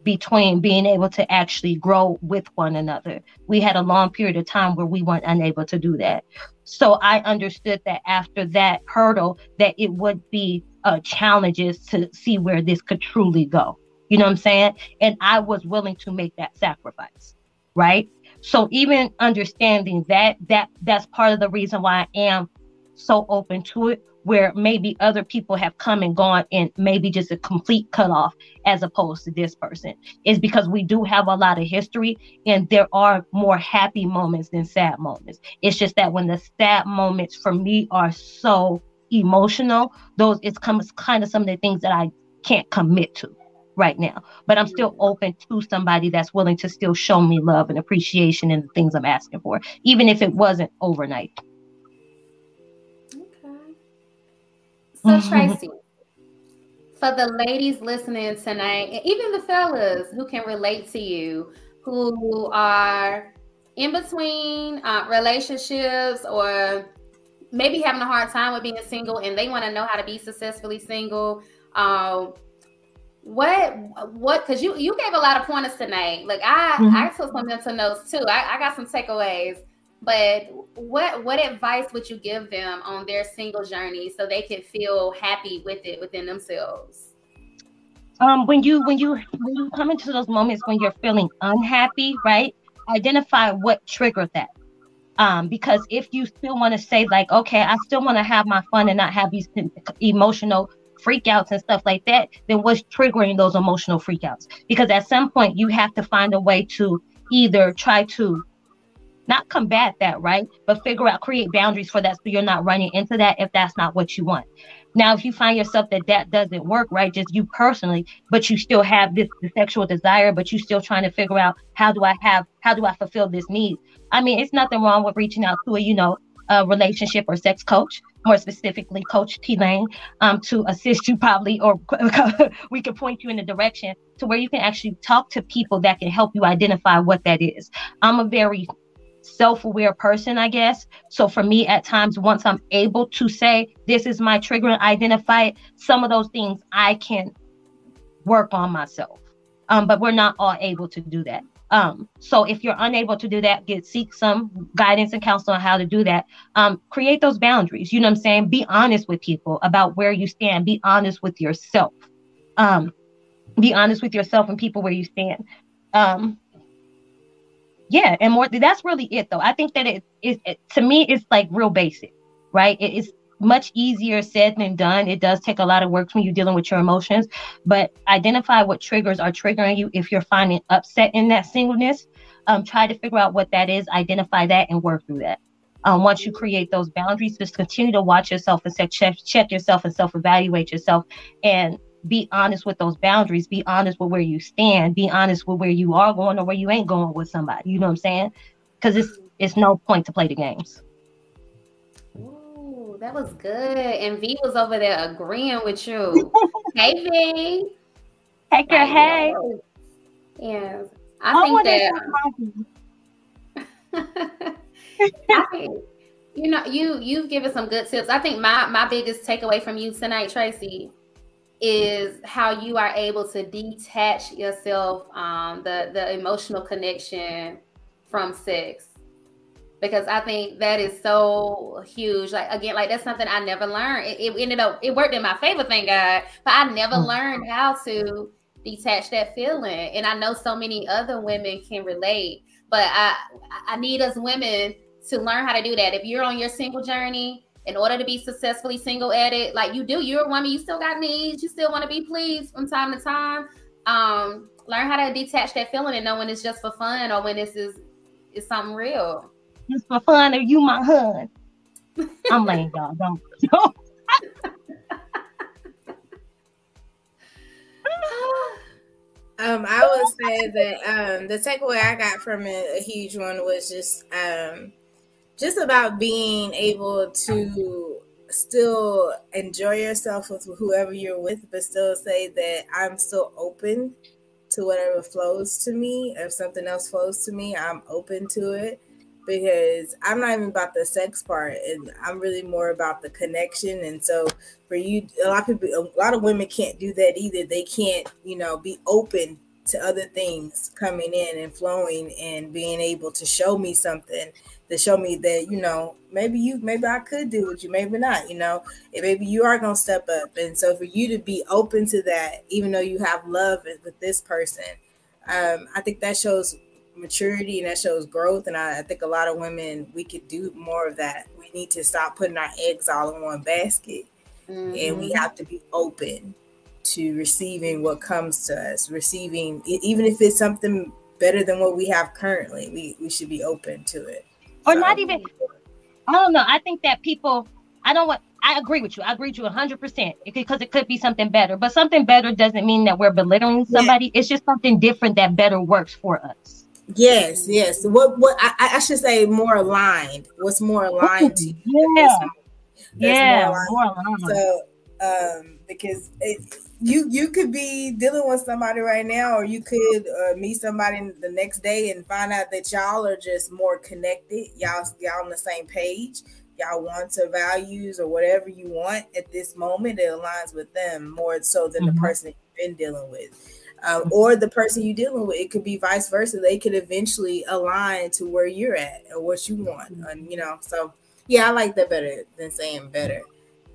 between being able to actually grow with one another. We had a long period of time where we weren't unable to do that. So I understood that after that hurdle, that it would be uh, challenges to see where this could truly go. You know what I'm saying? And I was willing to make that sacrifice, right? So even understanding that, that that's part of the reason why I am so open to it where maybe other people have come and gone and maybe just a complete cutoff as opposed to this person is because we do have a lot of history and there are more happy moments than sad moments. It's just that when the sad moments for me are so emotional, those it's comes kind of some of the things that I can't commit to right now. But I'm still open to somebody that's willing to still show me love and appreciation and the things I'm asking for, even if it wasn't overnight. So. Tracy, for the ladies listening tonight, and even the fellas who can relate to you, who are in between uh, relationships or maybe having a hard time with being single and they want to know how to be successfully single. Um, what what because you you gave a lot of pointers tonight. Like I mm-hmm. I took some mental notes too. I, I got some takeaways. But what what advice would you give them on their single journey so they can feel happy with it within themselves? Um, when you when you when you come into those moments when you're feeling unhappy, right? Identify what triggered that. Um, because if you still want to say like, okay, I still want to have my fun and not have these emotional freakouts and stuff like that, then what's triggering those emotional freakouts? Because at some point you have to find a way to either try to not combat that, right? But figure out, create boundaries for that so you're not running into that if that's not what you want. Now, if you find yourself that that doesn't work, right, just you personally, but you still have this the sexual desire, but you're still trying to figure out how do I have, how do I fulfill this need? I mean, it's nothing wrong with reaching out to a, you know, a relationship or sex coach, more specifically, Coach T Lane, um, to assist you probably, or we can point you in a direction to where you can actually talk to people that can help you identify what that is. I'm a very self-aware person, I guess. So for me, at times, once I'm able to say this is my trigger and identify it, some of those things I can work on myself. Um, but we're not all able to do that. Um, so if you're unable to do that, get seek some guidance and counsel on how to do that. Um, create those boundaries. You know what I'm saying? Be honest with people about where you stand. Be honest with yourself. Um, be honest with yourself and people where you stand. Um, yeah, and more. That's really it, though. I think that it is it, to me. It's like real basic, right? It is much easier said than done. It does take a lot of work when you're dealing with your emotions, but identify what triggers are triggering you. If you're finding upset in that singleness, um, try to figure out what that is, identify that, and work through that. Um, once you create those boundaries, just continue to watch yourself and check, check yourself and self evaluate yourself and be honest with those boundaries. Be honest with where you stand. Be honest with where you are going or where you ain't going with somebody. You know what I'm saying? Because it's it's no point to play the games Ooh, that was good. And V was over there agreeing with you. hey, V. Hey, girl, hey. Yeah, I oh, think that. I think, you know, you you've given some good tips. I think my my biggest takeaway from you tonight, Tracy, is how you are able to detach yourself, um, the the emotional connection from sex because I think that is so huge. Like again, like that's something I never learned. It, it ended up it worked in my favor, thank God. But I never mm. learned how to detach that feeling, and I know so many other women can relate. But I I need us women to learn how to do that. If you're on your single journey, in order to be successfully single at it, like you do, you're a woman, you still got needs, you still want to be pleased from time to time. Um, learn how to detach that feeling and know when it's just for fun or when this is is something real just for fun, or you my hun. I'm laying y'all. Don't. don't. um, I would say that um, the takeaway I got from it, a huge one, was just um, just about being able to still enjoy yourself with whoever you're with, but still say that I'm still open to whatever flows to me. If something else flows to me, I'm open to it because I'm not even about the sex part, and I'm really more about the connection. And so, for you, a lot of people, a lot of women can't do that either. They can't, you know, be open to other things coming in and flowing, and being able to show me something to show me that you know maybe you maybe I could do with you, maybe not. You know, and maybe you are gonna step up. And so, for you to be open to that, even though you have love with this person. Um, I think that shows maturity and that shows growth. And I, I, think a lot of women we could do more of that. We need to stop putting our eggs all in one basket, mm-hmm. and we mm-hmm. have to be open to receiving what comes to us. Receiving even if it's something better than what we have currently, we we should be open to it. Or so, not even. I don't know. I think that people. I don't want. I agree with you. I agree with you 100% because it could be something better. But something better doesn't mean that we're belittling somebody. Yeah. It's just something different that better works for us. Yes, yes. What what I, I should say more aligned. What's more aligned to you? Yeah. yeah, more aligned. More aligned. So um because it, you you could be dealing with somebody right now or you could uh, meet somebody the next day and find out that y'all are just more connected y'all y'all on the same page y'all wants or values or whatever you want at this moment it aligns with them more so than mm-hmm. the person you've been dealing with um, or the person you're dealing with. It could be vice versa. They could eventually align to where you're at or what you want. And you know, so yeah, I like that better than saying better.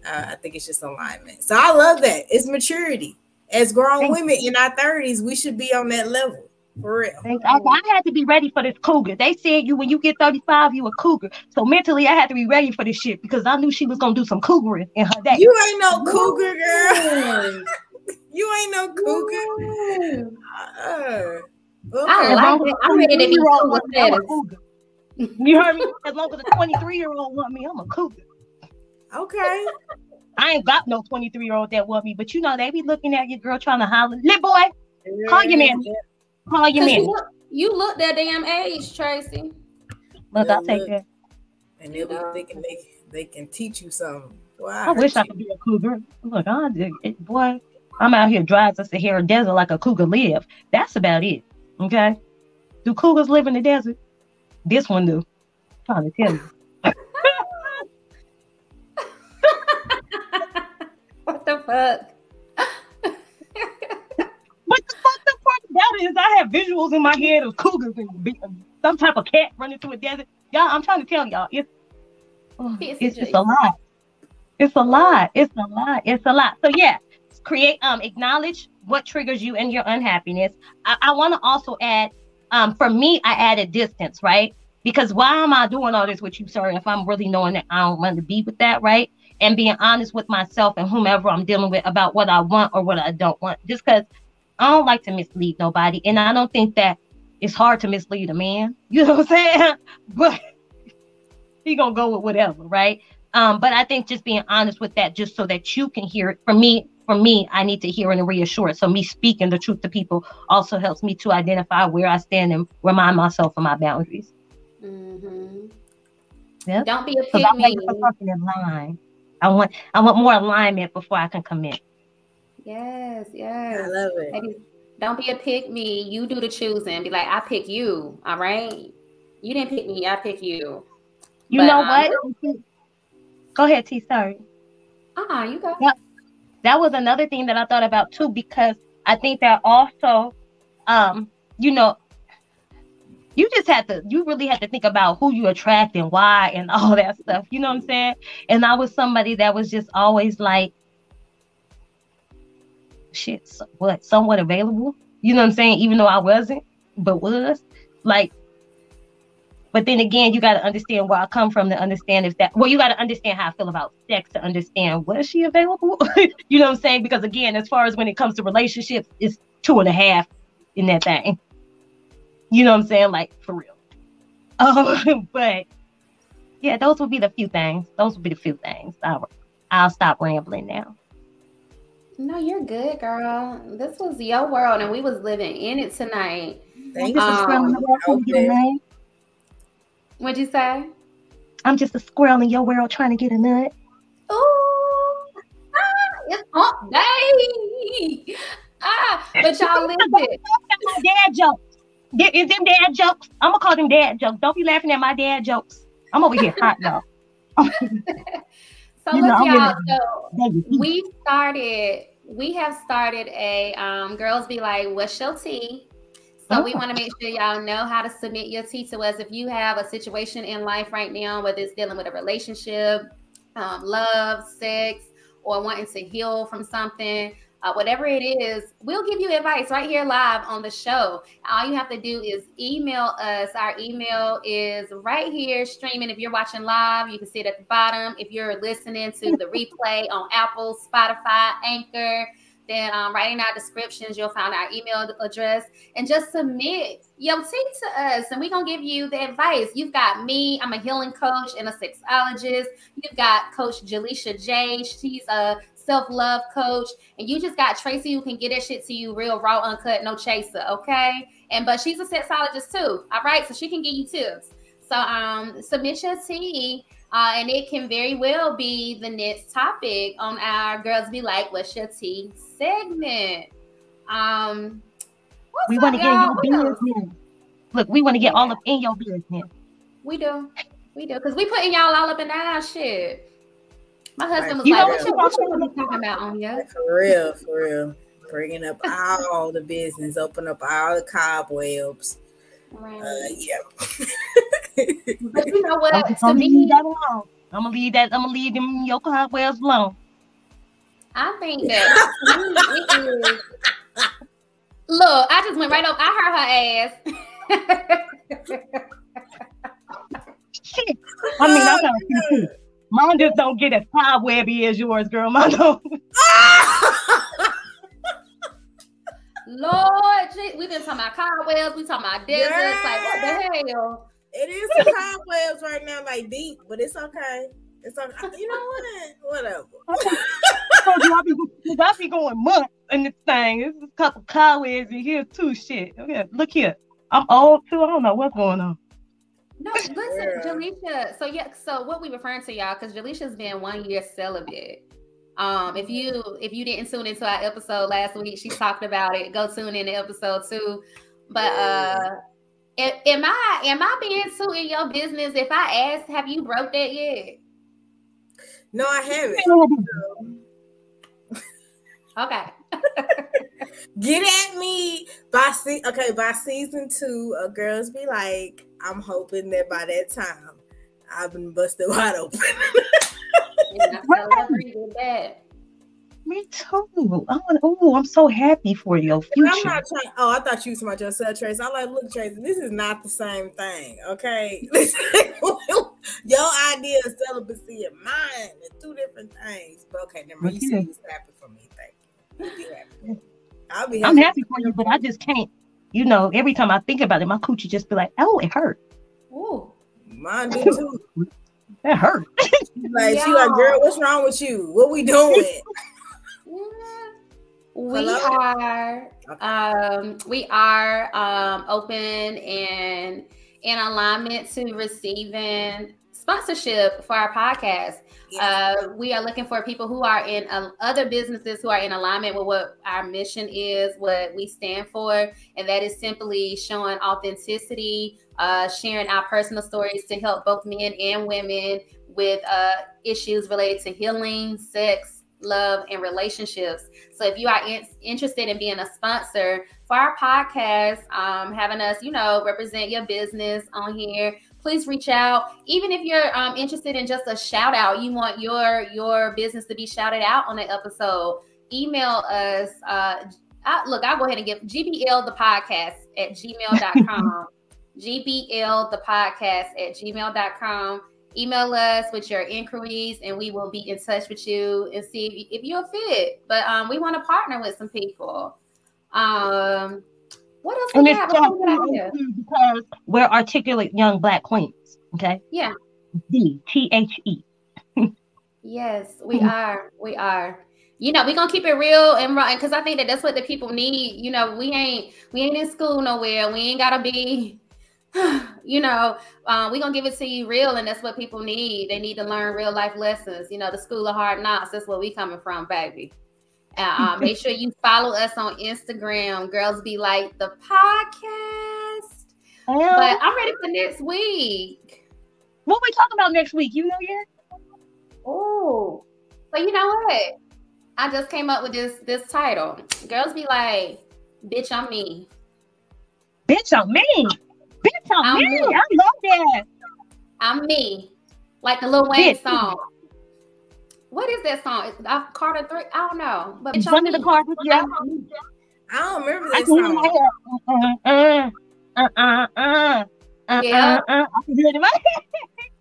Uh, I think it's just alignment. So I love that. It's maturity. As grown women in our 30s, we should be on that level. For real. I, I, had to be ready for this cougar. They said you when you get 35, you a cougar. So mentally I had to be ready for this shit because I knew she was gonna do some cougaring in her day. You ain't no cougar girl. you ain't no cougar. Uh, okay. I like it. I'm ready to be cougar You heard me? As long as a 23 year old want me, I'm a cougar. Okay. I ain't got no 23 year old that want me, but you know, they be looking at your girl trying to holler. Little boy, call your man. Call your man. You look, you look that damn age, Tracy. Look, I'll take that. And they'll be thinking they, they can teach you something. Boy, I, I wish you. I could be a cougar. Look, I did it, boy. I'm out here driving us to Sahara Desert like a cougar live. That's about it. Okay. Do cougars live in the desert? This one do. I'm trying to tell you. Fuck? What the fuck the part about it is I have visuals in my head of cougars and some type of cat running through a desert. Y'all, I'm trying to tell y'all, it's oh, it's just a lot. It's a lot. It's a lot. It's a lot. So yeah, create um acknowledge what triggers you and your unhappiness. I, I want to also add um for me, I added distance, right? Because why am I doing all this with you, sir? If I'm really knowing that I don't want to be with that, right? And being honest with myself and whomever I'm dealing with about what I want or what I don't want. Just because I don't like to mislead nobody. And I don't think that it's hard to mislead a man. You know what I'm saying? But he gonna go with whatever, right? Um, but I think just being honest with that, just so that you can hear it. For me, for me, I need to hear and reassure it. So me speaking the truth to people also helps me to identify where I stand and remind myself of my boundaries. Mm-hmm. Yeah. Don't be a pick me. In line. I want I want more alignment before I can commit. Yes, yes. I love it. don't be a pick me. You do the choosing. Be like, I pick you. All right. You didn't pick me. I pick you. You but, know what? Um, go ahead, T. Sorry. Ah, uh you go. Yep. That was another thing that I thought about too, because I think that also, um, you know, you just have to you really have to think about who you attract and why and all that stuff. You know what i'm saying? And i was somebody that was just always like shit what somewhat available? You know what i'm saying? Even though i wasn't but was like but then again you got to understand where i come from to understand if that well you got to understand how i feel about sex to understand was she available? You know what i'm saying? Because again as far as when it comes to relationships it's two and a half in that thing you know what I'm saying? Like for real. Um, but yeah, those would be the few things. Those would be the few things. I'll, I'll stop rambling now. No, you're good, girl. This was your world, and we was living in it tonight. Thank um, you. What'd you say? I'm just a squirrel in your world trying to get a nut. Oh, ah, it's hump day. Ah, but y'all listen. my dad joke. Is them dad jokes? I'm gonna call them dad jokes. Don't be laughing at my dad jokes. I'm over here hot though. so you look, y'all. So we started. We have started a um, girls be like, "What's your tea?" So oh. we want to make sure y'all know how to submit your tea to us. If you have a situation in life right now, whether it's dealing with a relationship, um, love, sex, or wanting to heal from something, uh, whatever it is, we'll give you advice right here live on the show. All you have to do is email us. Our email is right here streaming. If you're watching live, you can see it at the bottom. If you're listening to the replay on Apple, Spotify, Anchor, then um, right in our descriptions, you'll find our email address and just submit your tea to us. And we're going to give you the advice. You've got me, I'm a healing coach and a sexologist. You've got Coach Jelisha J. She's a self love coach, and you just got Tracy who can get that shit to you real raw, uncut, no chaser. Okay, and but she's a sexologist too. All right, so she can give you tips. So um, submit your tea. Uh, and it can very well be the next topic on our girls be like, what's your tea segment? Um, we want to get in your business. Look, we want to get all up in your business. We do, we do, because we putting y'all all up in our shit. My husband was you like, know what, what you talking about on you? For real, for real. Bringing up all the business, open up all the cobwebs. Right. Uh, yeah. but you know what? I'm, to me, that alone. I'm gonna leave that. I'm gonna leave them your cobwebs alone. I think that it is. Look, I just went right up. I heard her ass. Shit. I mean, I got a few too. Mine just don't get as cobwebby as yours, girl. Mine don't. Lord, gee, we've been talking about cobwebs. We talking about deserts. Like what the hell? It is some cobwebs right now, like deep, but it's okay. It's okay. You know what? Whatever. told you I be, I be going months in this thing. There's a couple cobwebs in here too. Shit. Okay, look here. I'm old too. I don't know what's going on. No, listen, Yeah. Jelisha. So yeah, so what we referring to y'all because Jelisha's been one year celibate. Um, if you if you didn't tune into our episode last week, she talked about it. Go tune in to episode two. But uh, a- am I am I being too in your business? If I ask, have you broke that yet? No, I haven't. Okay. Get at me by se- okay by season two. Uh, girls be like, I'm hoping that by that time I've been busted wide open. And I totally agree with. Me too. Oh, I'm so happy for your I'm future. not trying. Oh, I thought you was about yourself, Tracy. I'm like, look, Tracy, this is not the same thing. Okay, your idea of celibacy and mine are two different things. But okay, never mind. You Okay. see, it's happy for me. Thank you. Happy. I'll be happy. I'm happy for you, but I just can't. You know, every time I think about it, my coochie just be like, "Oh, it hurt. Ooh. Mine do too. That hurt." Like she Yeah. like, girl, what's wrong with you? What we doing? Yeah. We are Okay. um we are um open and in alignment to receiving sponsorship for our podcast. Uh, we are looking for people who are in uh, other businesses who are in alignment with what our mission is, what we stand for, and that is simply showing authenticity, uh, sharing our personal stories to help both men and women with uh, issues related to healing, sex, love, and relationships. So if you are in- interested in being a sponsor for our podcast, um, having us, you know, represent your business on here, please reach out. Even if you're um, interested in just a shout out, you want your your business to be shouted out on an episode, email us. Uh, I, look, I'll go ahead and give GBL the podcast at gmail.com. GBL the podcast at gmail.com. Email us with your inquiries and we will be in touch with you and see if, if you're fit. But um, we want to partner with some people. Um, what else And we it's have? just What we got here? because we're articulate young black queens. Okay. Yeah. D T H E. Yes, we Mhm. are. We are. You know, we're gonna keep it real and right because I think that that's what the people need. You know, we ain't we ain't in school nowhere. We ain't gotta be, you know, uh, we're gonna give it to you real, and that's what people need. They need to learn real life lessons. You know, the school of hard knocks. That's where we coming from, baby. Uh, make sure you follow us on Instagram. Girls be like the podcast. But I'm ready for next week. what we talking about next week? You know yet? Oh, but you know what? I just came up with this this title. Girls be like, "Bitch, I'm me." Bitch, I'm me. Bitch, I'm I'm me. me. I love that. I'm me, like the Lil Wayne Bitch. song. What is that song? Is uh, Carter Three? I don't know. But bitch, I'm One me. of the cards. Yeah. I don't remember I that can hear it in song. my head. Uh, uh, uh, uh, uh, Yeah. uh, uh. I can hear it in my head.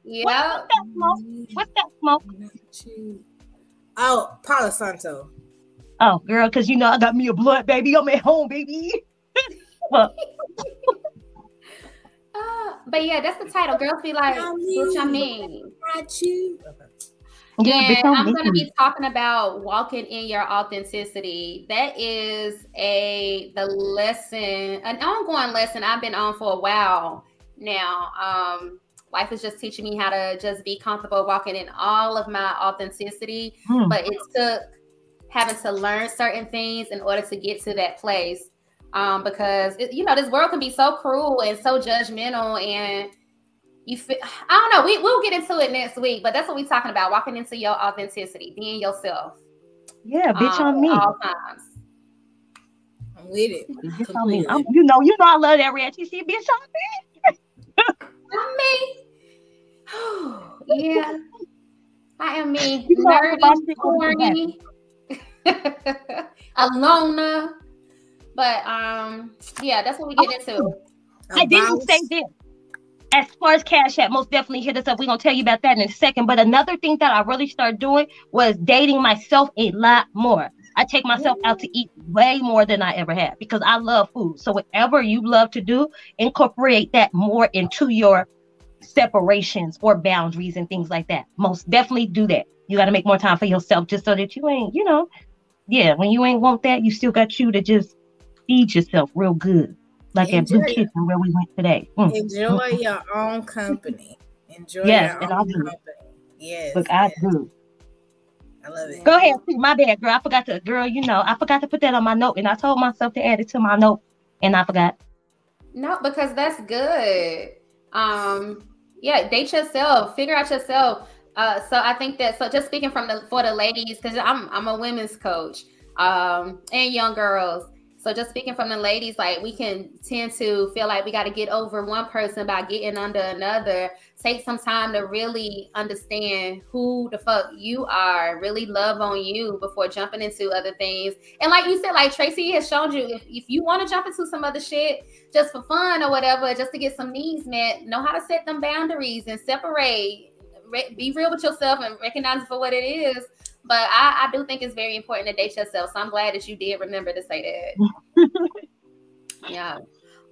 Yeah. What's that smoke? What's that smoke? Oh, Palo Santo. Oh, girl, because you know I got me a blood baby. I'm at home, baby. Uh, but yeah, that's the title. Girls be like, what you mean? I'm me. me." Got you. Yeah, and I'm, I'm going to be talking about walking in your authenticity. That is a the lesson, an ongoing lesson I've been on for a while now. Um, life is just teaching me how to just be comfortable walking in all of my authenticity. Hmm. But it took having to learn certain things in order to get to that place. Um, because it, you know this world can be so cruel and so judgmental and you feel I don't know. We we'll get into it next week, but that's what we're talking about: walking into your authenticity, being yourself. Yeah, bitch, um, I'm me. all times. I'm with it. Bitch, I'm me. I'm, you know, you know, I love that red. You see, bitch, I'm I'm me. yeah, I am me. You know, Nerdy, stick with the corny, a loner. But um, yeah, that's what we get into. Oh, I didn't say this. As far as Cash App, most definitely hit us up. We're gonna tell you about that in a second. But another thing that I really started doing was dating myself a lot more. I take myself out to eat way more than I ever have because I love food. So whatever you love to do, incorporate that more into your separations or boundaries and things like that. Most definitely do that. You got to make more time for yourself just so that you ain't, you know, yeah, when you ain't want that, you still got you to just feed yourself real good. Like at Blue Kitchen where we went today. Mm. Enjoy mm. your own company. Enjoy yes, your and own I do. company. Yes. Look, I do. I love it. Go ahead. My bad, girl. I forgot to, girl, you know, I forgot to put that on my note and I told myself to add it to my note and I forgot. No, because that's good. Um, yeah, date yourself, figure out yourself. Uh, so I think that so just speaking from the for the ladies, because I'm I'm a women's coach, um, and young girls. So just speaking from the ladies, like we can tend to feel like we got to get over one person by getting under another. Take some time to really understand who the fuck you are, really love on you before jumping into other things. And like you said, like Tracy has shown you, if, if you want to jump into some other shit just for fun or whatever, just to get some needs met, know how to set them boundaries and separate. Re- be real with yourself and recognize it for what it is but I, I do think it's very important to date yourself. So I'm glad that you did remember to say that. yeah.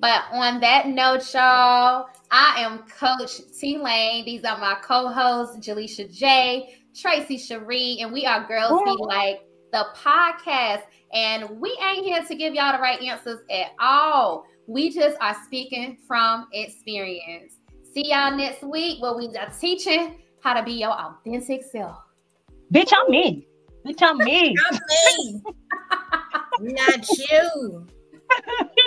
But on that note, y'all, I am Coach T Lane. These are my co-hosts, Jelisha J, Tracy Sharee, and we are Girls Be Like the podcast. And we ain't here to give y'all the right answers at all. We just are speaking from experience. See y'all next week where we are teaching how to be your authentic self. Bitch, I'm me. Bitch, I'm me. I'm me. Not you.